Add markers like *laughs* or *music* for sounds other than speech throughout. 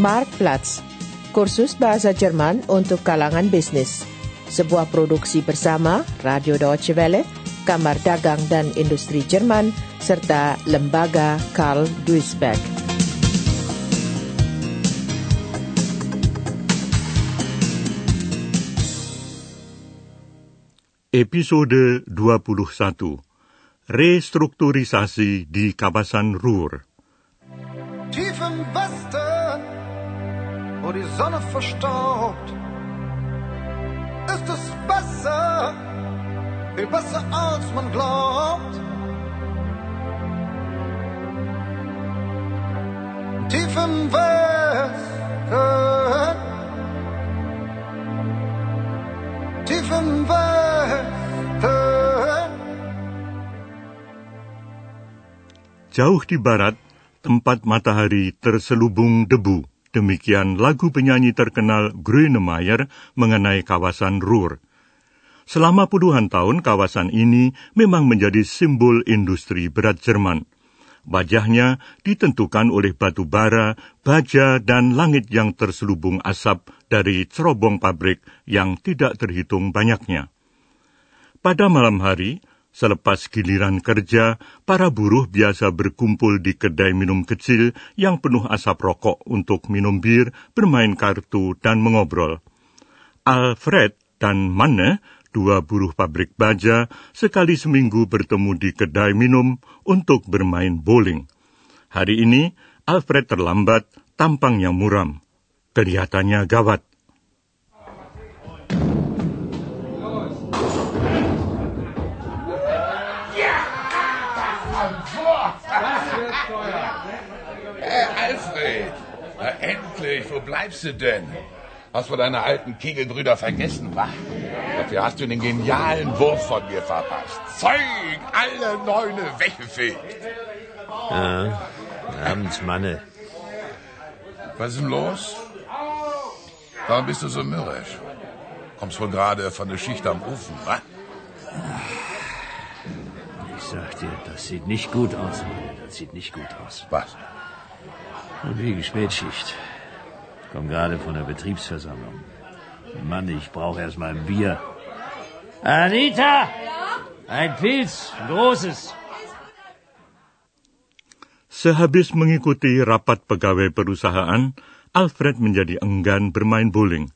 Marktplatz, kursus bahasa Jerman untuk kalangan bisnis. Sebuah produksi bersama Radio Deutsche Welle, Kamar Dagang dan Industri Jerman, serta Lembaga Karl Duisberg. Episode 21 Restrukturisasi di kawasan Ruhr Tief im Westen, wo die Sonne verstaubt, ist es besser, viel besser als man glaubt. Tief im Westen, tief im Westen. Jauh di barat, tempat matahari terselubung debu. Demikian lagu penyanyi terkenal Grönemeyer mengenai kawasan Ruhr. Selama puluhan tahun kawasan ini memang menjadi simbol industri berat Jerman. Wajahnya ditentukan oleh batu bara, baja, dan langit yang terselubung asap dari cerobong pabrik yang tidak terhitung banyaknya. Pada malam hari, Selepas giliran kerja, para buruh biasa berkumpul di kedai minum kecil yang penuh asap rokok untuk minum bir, bermain kartu, dan mengobrol. Alfred dan Manne, dua buruh pabrik baja, sekali seminggu bertemu di kedai minum untuk bermain bowling. Hari ini, Alfred terlambat, tampangnya muram. Kelihatannya gawat. Alfred! Na, endlich, wo bleibst du denn? Hast du deine alten Kegelbrüder vergessen, wa? Dafür hast du den genialen Wurf von mir verpasst. Zeug, alle Neune weggefegt. Ja, abends, Manne. Was ist denn los? Warum bist du so mürrisch? Kommst wohl gerade von der Schicht am Ofen, wa? Ich sag dir, das sieht nicht gut aus, Manne. Das sieht nicht gut aus. Was? Und wie Spätschicht. Ich komm gerade von der Betriebsversammlung. Mann, ich brauche erst mal ein Bier. Anita! Ein Pilz, ein großes. Sehabis mengikuti rapat pegawai perusahaan, Alfred menjadi enggan bermain bowling.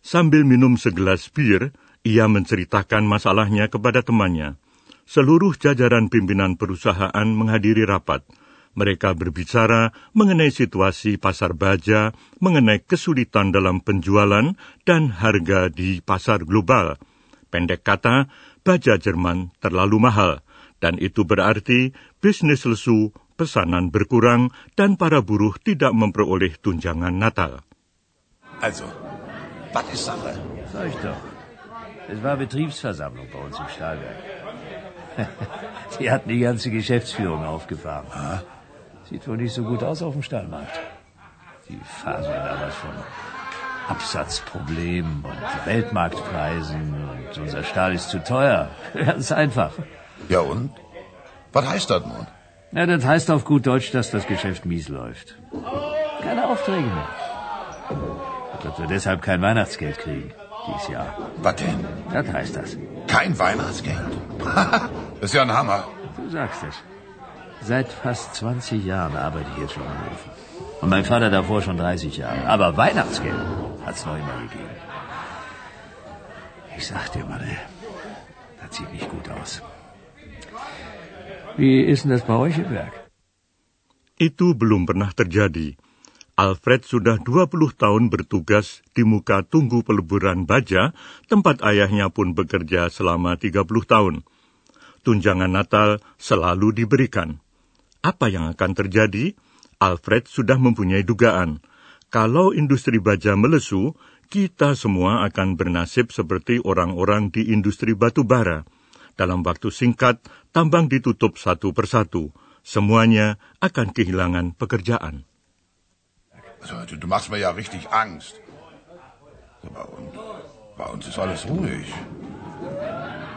Sambil minum segelas bir, ia menceritakan masalahnya kepada temannya. Seluruh jajaran pimpinan perusahaan menghadiri rapat. Mereka berbicara mengenai situasi pasar baja, mengenai kesulitan dalam penjualan dan harga di pasar global. Pendek kata, baja Jerman terlalu mahal, dan itu berarti bisnis lesu, pesanan berkurang, dan para buruh tidak memperoleh tunjangan Natal. Also, was ist Sache? Sag ich doch. Es war Betriebsversammlung bei uns im Stahlwerk. *laughs* Die hatten die ganze Geschäftsführung aufgefahren. Sieht wohl nicht so gut aus auf dem Stahlmarkt. Die faseln da was von Absatzproblemen und Weltmarktpreisen und unser Stahl ist zu teuer. *laughs* Ganz einfach. Ja und? Was heißt das nun? Ja, das heißt auf gut Deutsch, dass das Geschäft mies läuft. Keine Aufträge mehr. Dass wir deshalb kein Weihnachtsgeld kriegen dieses Jahr. Was denn? Das heißt das. Kein Weihnachtsgeld? *laughs* das ist ja ein Hammer. Du sagst es. Seit fast 20 Jahren arbeite ich jetzt schon am Ofen. Und mein Vater davor schon 30 Jahre. Aber Weihnachtsgeld hat's noch immer gegeben. Ich sag dir, ey, das sieht nicht gut aus. Wie ist denn das bei euch im Werk? Itu belum pernah terjadi. Alfred sudah 20 tahun bertugas di muka tunggu peleburan baja, tempat ayahnya pun bekerja selama 30 tahun. Tunjangan Natal selalu diberikan. Apa yang akan terjadi? Alfred sudah mempunyai dugaan. Kalau industri baja melesu, kita semua akan bernasib seperti orang-orang di industri batu bara. Dalam waktu singkat, tambang ditutup satu persatu. Semuanya akan kehilangan pekerjaan. Also, du, du machst mir ja richtig Angst. Aber und bei uns ist alles ruhig.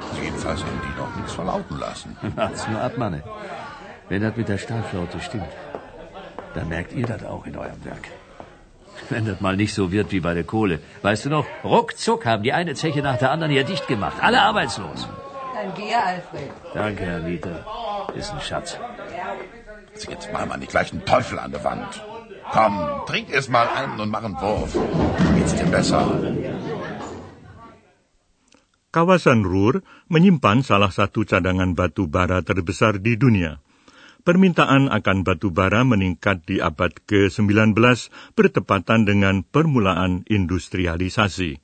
Also jedenfalls haben die noch nichts verlauten lassen. *laughs* Wart's nur ab, Manne. Wenn das mit der Stahlflaute stimmt, dann merkt ihr das auch in eurem Werk. Wenn das mal nicht so wird wie bei der Kohle. Weißt du noch, ruckzuck haben die eine Zeche nach der anderen hier dicht gemacht. Alle arbeitslos. Dann geh, Alfred. Danke, Herr Mieter. Ist ein Schatz. Also jetzt mal mal nicht gleich einen Teufel an der Wand. Komm, trink erst mal einen und mach einen Wurf. Geht's dir besser? Kawasan Ruhr menyimpan salah satu cadangan batu bara terbesar di dunia. Permintaan akan batu bara meningkat di abad ke-19 bertepatan dengan permulaan industrialisasi.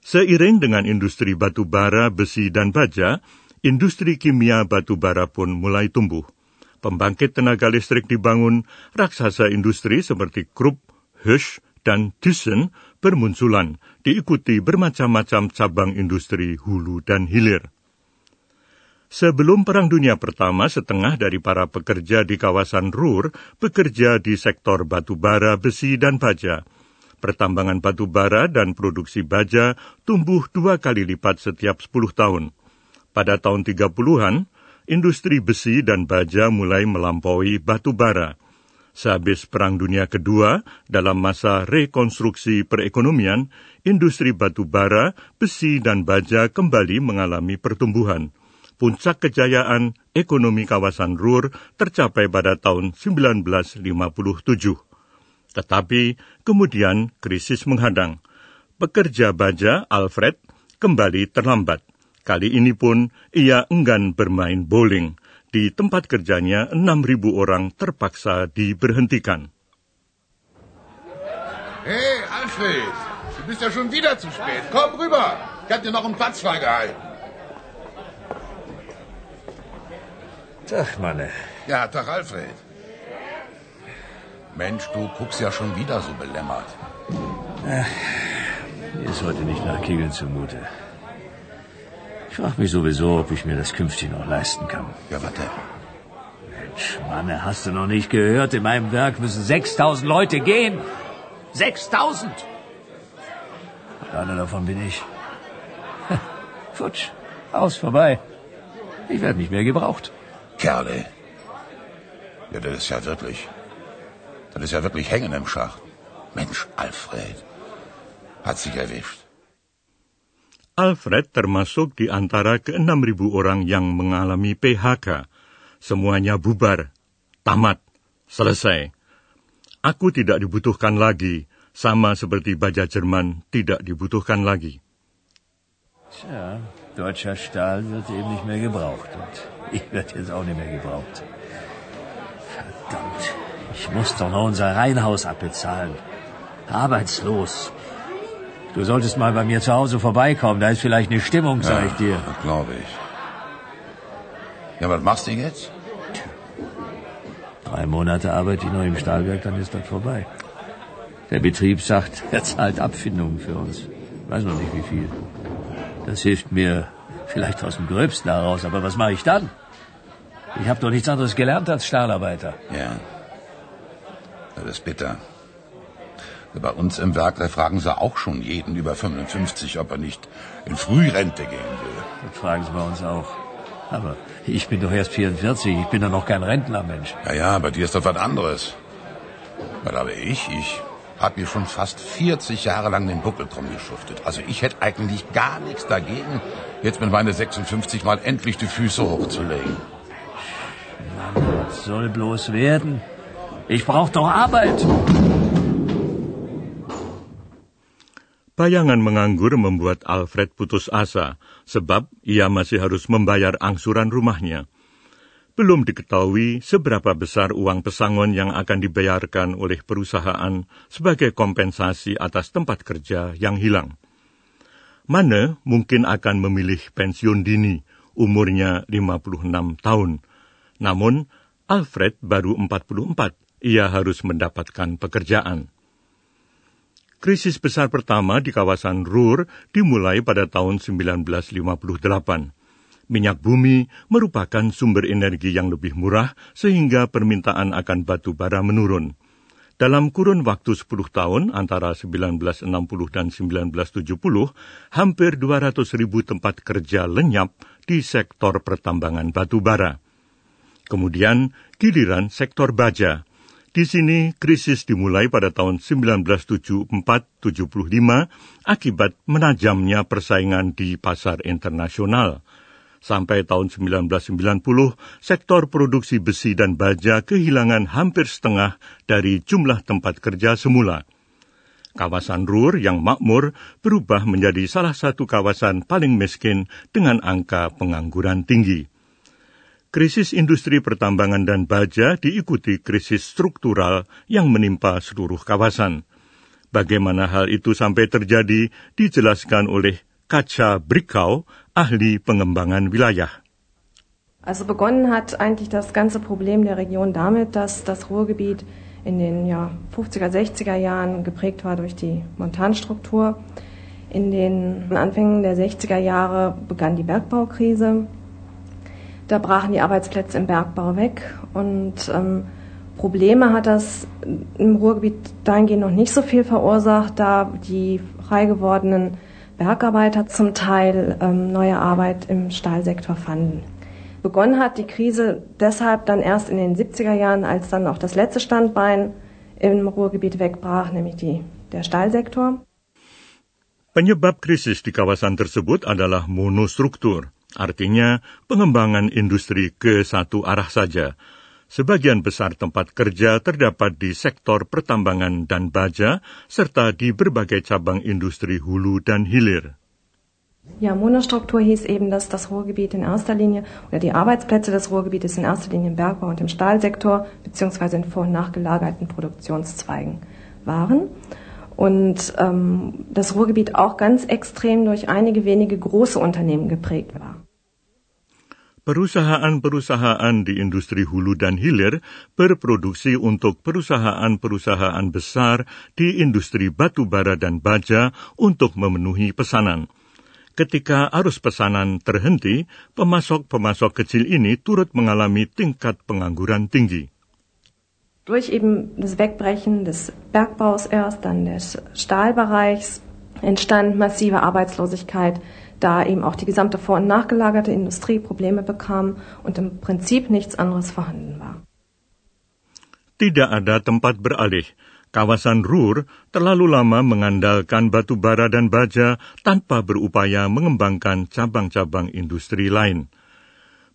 Seiring dengan industri batu bara, besi, dan baja, industri kimia batu bara pun mulai tumbuh. Pembangkit tenaga listrik dibangun, raksasa industri seperti Krupp, Hirsch, dan Thyssen bermunculan, diikuti bermacam-macam cabang industri hulu dan hilir. Sebelum Perang Dunia Pertama, setengah dari para pekerja di kawasan Ruhr bekerja di sektor batu bara, besi, dan baja. Pertambangan batu bara dan produksi baja tumbuh dua kali lipat setiap 10 tahun. Pada tahun 30-an, industri besi dan baja mulai melampaui batu bara. Sehabis Perang Dunia Kedua, dalam masa rekonstruksi perekonomian, industri batu bara, besi, dan baja kembali mengalami pertumbuhan. Puncak kejayaan ekonomi kawasan Ruhr tercapai pada tahun 1957. Tetapi kemudian krisis menghadang. Pekerja baja Alfred kembali terlambat. Kali ini pun ia enggan bermain bowling. Di tempat kerjanya, 6.000 orang terpaksa diberhentikan. Hey, Alfred, du bist ja schon wieder zu spät. Komm rüber. Ich hab dir noch einen Platz freigehalten. Tag, Manne. Ja, Tag, Alfred. Mensch, du guckst ja schon wieder so belämmert. Mir ist heute nicht nach Kegeln zumute. Ich frage mich sowieso, ob ich mir das künftig noch leisten kann. Ja, warte. Mensch, Manne, hast du noch nicht gehört? In meinem Werk müssen 6000 Leute gehen. 6000! Einer davon bin ich. Futsch, aus, vorbei. Ich werde nicht mehr gebraucht. Kerle. Ja, das ist ja wirklich. Das ist ja wirklich hängen im Schacht. Mensch, Alfred. Hat sich erwischt. Alfred termasuk di antara ke-6.000 orang yang mengalami PHK. Semuanya bubar, tamat, selesai. Aku tidak dibutuhkan lagi, sama seperti baja Jerman tidak dibutuhkan lagi. Tja, deutscher Stahl wird eben nicht mehr gebraucht. Und ich werde jetzt auch nicht mehr gebraucht. Verdammt, ich muss doch noch unser Reihenhaus abbezahlen. Arbeitslos. Du solltest mal bei mir zu Hause vorbeikommen. Da ist vielleicht eine Stimmung, sag ich dir. Glaube ich. Ja, was machst du jetzt? Drei Monate arbeite ich noch im Stahlwerk, dann ist das vorbei. Der Betrieb sagt, er zahlt Abfindungen für uns. Weiß noch nicht wie viel. Das hilft mir vielleicht aus dem Gröbsten heraus, aber was mache ich dann? Ich habe doch nichts anderes gelernt als Stahlarbeiter. Ja. Das ist bitter. Bei uns im Werk, da fragen sie auch schon jeden über 55, ob er nicht in Frührente gehen will. Das fragen sie bei uns auch. Aber ich bin doch erst 44, ich bin doch noch kein Rentner, Mensch. Ja, ja, bei dir ist das was anderes. Weil aber ich, ich habe mir schon fast 40 Jahre lang den Buckel drum geschuftet. Also ich hätte eigentlich gar nichts dagegen, jetzt mit meine 56 mal endlich die Füße hochzulegen. Mann, was soll bloß werden? Ich brauche doch Arbeit. Bayangan menganggur membuat Alfred putus asa, sebab ia masih harus membayar angsuran rumahnya. Belum diketahui seberapa besar uang pesangon yang akan dibayarkan oleh perusahaan sebagai kompensasi atas tempat kerja yang hilang. Mana mungkin akan memilih pensiun dini, umurnya 56 tahun. Namun, Alfred baru 44, ia harus mendapatkan pekerjaan. Krisis besar pertama di kawasan Ruhr dimulai pada tahun 1958. Minyak bumi merupakan sumber energi yang lebih murah sehingga permintaan akan batu bara menurun. Dalam kurun waktu 10 tahun antara 1960 dan 1970, hampir 200 ribu tempat kerja lenyap di sektor pertambangan batu bara. Kemudian giliran sektor baja. Di sini krisis dimulai pada tahun 1974-75 akibat menajamnya persaingan di pasar internasional. Sampai tahun 1990, sektor produksi besi dan baja kehilangan hampir setengah dari jumlah tempat kerja semula. Kawasan Ruhr yang makmur berubah menjadi salah satu kawasan paling miskin dengan angka pengangguran tinggi. Krisis industri pertambangan dan baja diikuti krisis struktural yang menimpa seluruh kawasan. Bagaimana hal itu sampai terjadi dijelaskan oleh Kaca Brickau, ahli pengembangan wilayah. Also begonnen hat eigentlich das ganze Problem der Region damit, dass das Ruhrgebiet in den ja, 50er, 60er Jahren geprägt war durch die Montanstruktur. In den Anfängen der 60er Jahre begann die Bergbaukrise. Da brachen die Arbeitsplätze im Bergbau weg und ähm, Probleme hat das im Ruhrgebiet dahingehend noch nicht so viel verursacht, da die frei gewordenen Bergarbeiter zum Teil ähm, neue Arbeit im Stahlsektor fanden. Begonnen hat die Krise deshalb dann erst in den 70er Jahren, als dann auch das letzte Standbein im Ruhrgebiet wegbrach, nämlich die, der Stahlsektor. Penyebab krisis di kawasan tersebut adalah monostruktur. Artinya, pengembangan industri ke satu arah saja. Sebagian besar tempat kerja terdapat di sektor pertambangan dan baja, serta di berbagai cabang industri hulu dan hilir. Ja, Monostruktur hieß eben, dass das Ruhrgebiet in erster Linie oder die Arbeitsplätze des Ruhrgebietes in erster Linie im Bergbau und im Stahlsektor beziehungsweise in vor- und nachgelagerten Produktionszweigen waren. Und ähm, das Ruhrgebiet auch ganz extrem durch einige wenige große Unternehmen geprägt war. Perusahaan-perusahaan di industri hulu dan hilir berproduksi untuk perusahaan-perusahaan besar di industri batu bara dan baja untuk memenuhi pesanan. Ketika arus pesanan terhenti, pemasok-pemasok kecil ini turut mengalami tingkat pengangguran tinggi. Durch eben das Wegbrechen des Bergbaus erst, dann des Stahlbereichs, entstand massive Arbeitslosigkeit, da eben auch die gesamte vor- und nachgelagerte Industrie Probleme bekam und im Prinzip nichts anderes vorhanden war. Tidak ada tempat beralih. Kawasan Ruhr terlalu lama mengandalkan batu bara dan baja tanpa berupaya mengembangkan cabang-cabang industri lain.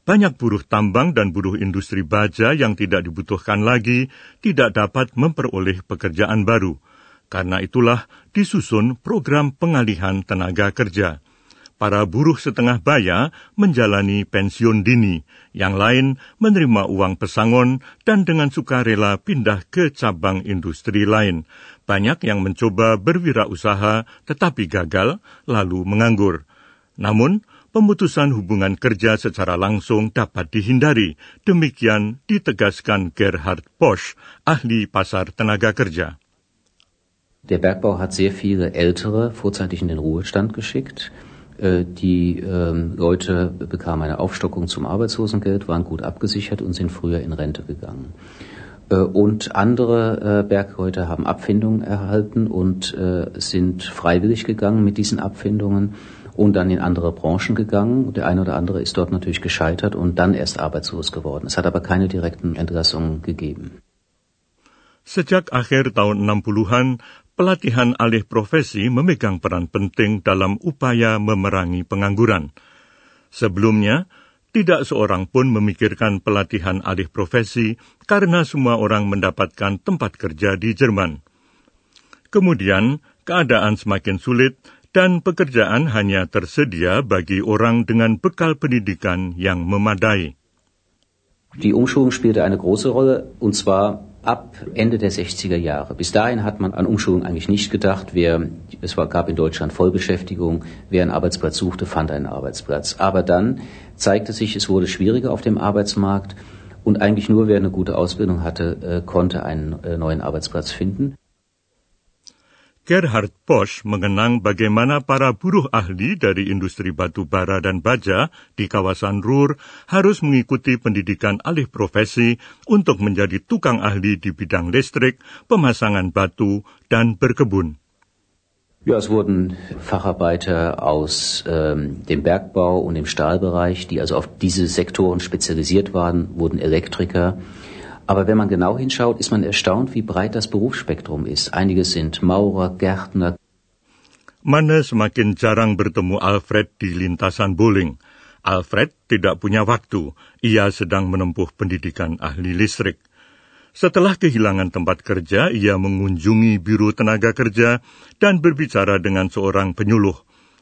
Banyak buruh tambang dan buruh industri baja yang tidak dibutuhkan lagi tidak dapat memperoleh pekerjaan baru. Karena itulah disusun program pengalihan tenaga kerja para buruh setengah baya menjalani pensiun dini, yang lain menerima uang pesangon dan dengan sukarela pindah ke cabang industri lain. Banyak yang mencoba berwirausaha tetapi gagal lalu menganggur. Namun, pemutusan hubungan kerja secara langsung dapat dihindari. Demikian ditegaskan Gerhard Bosch, ahli pasar tenaga kerja. Der Bergbau hat sehr viele Ältere vorzeitig in den Ruhestand geschickt. Äh, die ähm, Leute bekamen eine Aufstockung zum Arbeitslosengeld, waren gut abgesichert und sind früher in Rente gegangen. Äh, und andere äh, Bergleute haben Abfindungen erhalten und sind freiwillig gegangen mit diesen Abfindungen und dann in andere Branchen gegangen. Der eine oder andere ist dort natürlich gescheitert und dann erst arbeitslos geworden. Es hat aber keine direkten Entlassungen gegeben. Sejak akhir tahun 60-an, pelatihan alih profesi memegang peran penting dalam upaya memerangi pengangguran. Sebelumnya, tidak seorang pun memikirkan pelatihan alih profesi karena semua orang mendapatkan tempat kerja di Jerman. Kemudian, keadaan semakin sulit dan pekerjaan hanya tersedia bagi orang dengan bekal pendidikan yang memadai. Die Umschulung spielte eine große Rolle, und zwar ab Ende der 60er Jahre. Bis dahin hat man an Umschulung eigentlich nicht gedacht. Wer, es war, gab in Deutschland Vollbeschäftigung. Wer einen Arbeitsplatz suchte, fand einen Arbeitsplatz. Aber dann zeigte sich, es wurde schwieriger auf dem Arbeitsmarkt. Und eigentlich nur wer eine gute Ausbildung hatte, äh, konnte einen äh, neuen Arbeitsplatz finden. Gerhard Bosch mengenang bagaimana para buruh ahli dari industri batu bara dan baja di kawasan Ruhr harus mengikuti pendidikan alih profesi untuk menjadi tukang ahli di bidang listrik, pemasangan batu, dan berkebun. Ja, es wurden Facharbeiter aus ähm, dem Bergbau und dem Stahlbereich, die also auf diese Sektoren spezialisiert waren, wurden Elektriker. Aber wenn man genau hinschaut, ist man erstaunt, wie breit das Berufsspektrum ist. Einige sind Maurer, Gärtner. Mana semakin jarang bertemu Alfred di lintasan bowling. Alfred tidak punya waktu. Ia sedang menempuh pendidikan ahli listrik. Setelah kehilangan tempat kerja, ia mengunjungi Biro Tenaga Kerja dan berbicara dengan seorang penyuluh.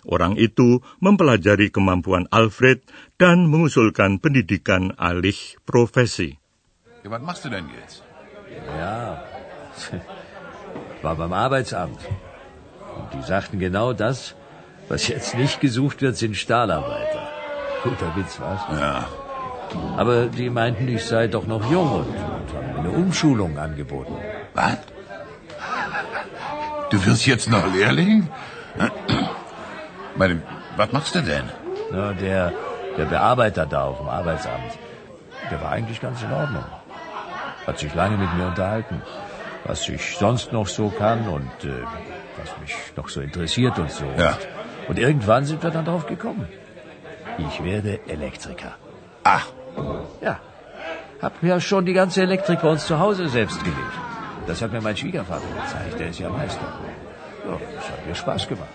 Orang itu mempelajari kemampuan Alfred dan mengusulkan pendidikan alih profesi. Ja, was machst du denn jetzt? Ja, *laughs* war beim Arbeitsamt. Und die sagten genau das, was jetzt nicht gesucht wird, sind Stahlarbeiter. Guter Witz, was? Ja. Aber die meinten, ich sei doch noch jung und, und haben mir eine Umschulung angeboten. Was? Du wirst jetzt noch Lehrling? Meine, was machst du denn? Na, der, der Bearbeiter da auf dem Arbeitsamt, der war eigentlich ganz in Ordnung. Hat sich lange mit mir unterhalten, was ich sonst noch so kann und äh, was mich noch so interessiert und so. Ja. Und, irgendwann sind wir dann drauf gekommen. Ich werde Elektriker. Ach, Ja, hab ja schon die ganze Elektrik bei uns zu Hause selbst gelegt. Das hat mir mein Schwiegervater gezeigt, der ist ja Meister. Ja, das hat mir Spaß gemacht.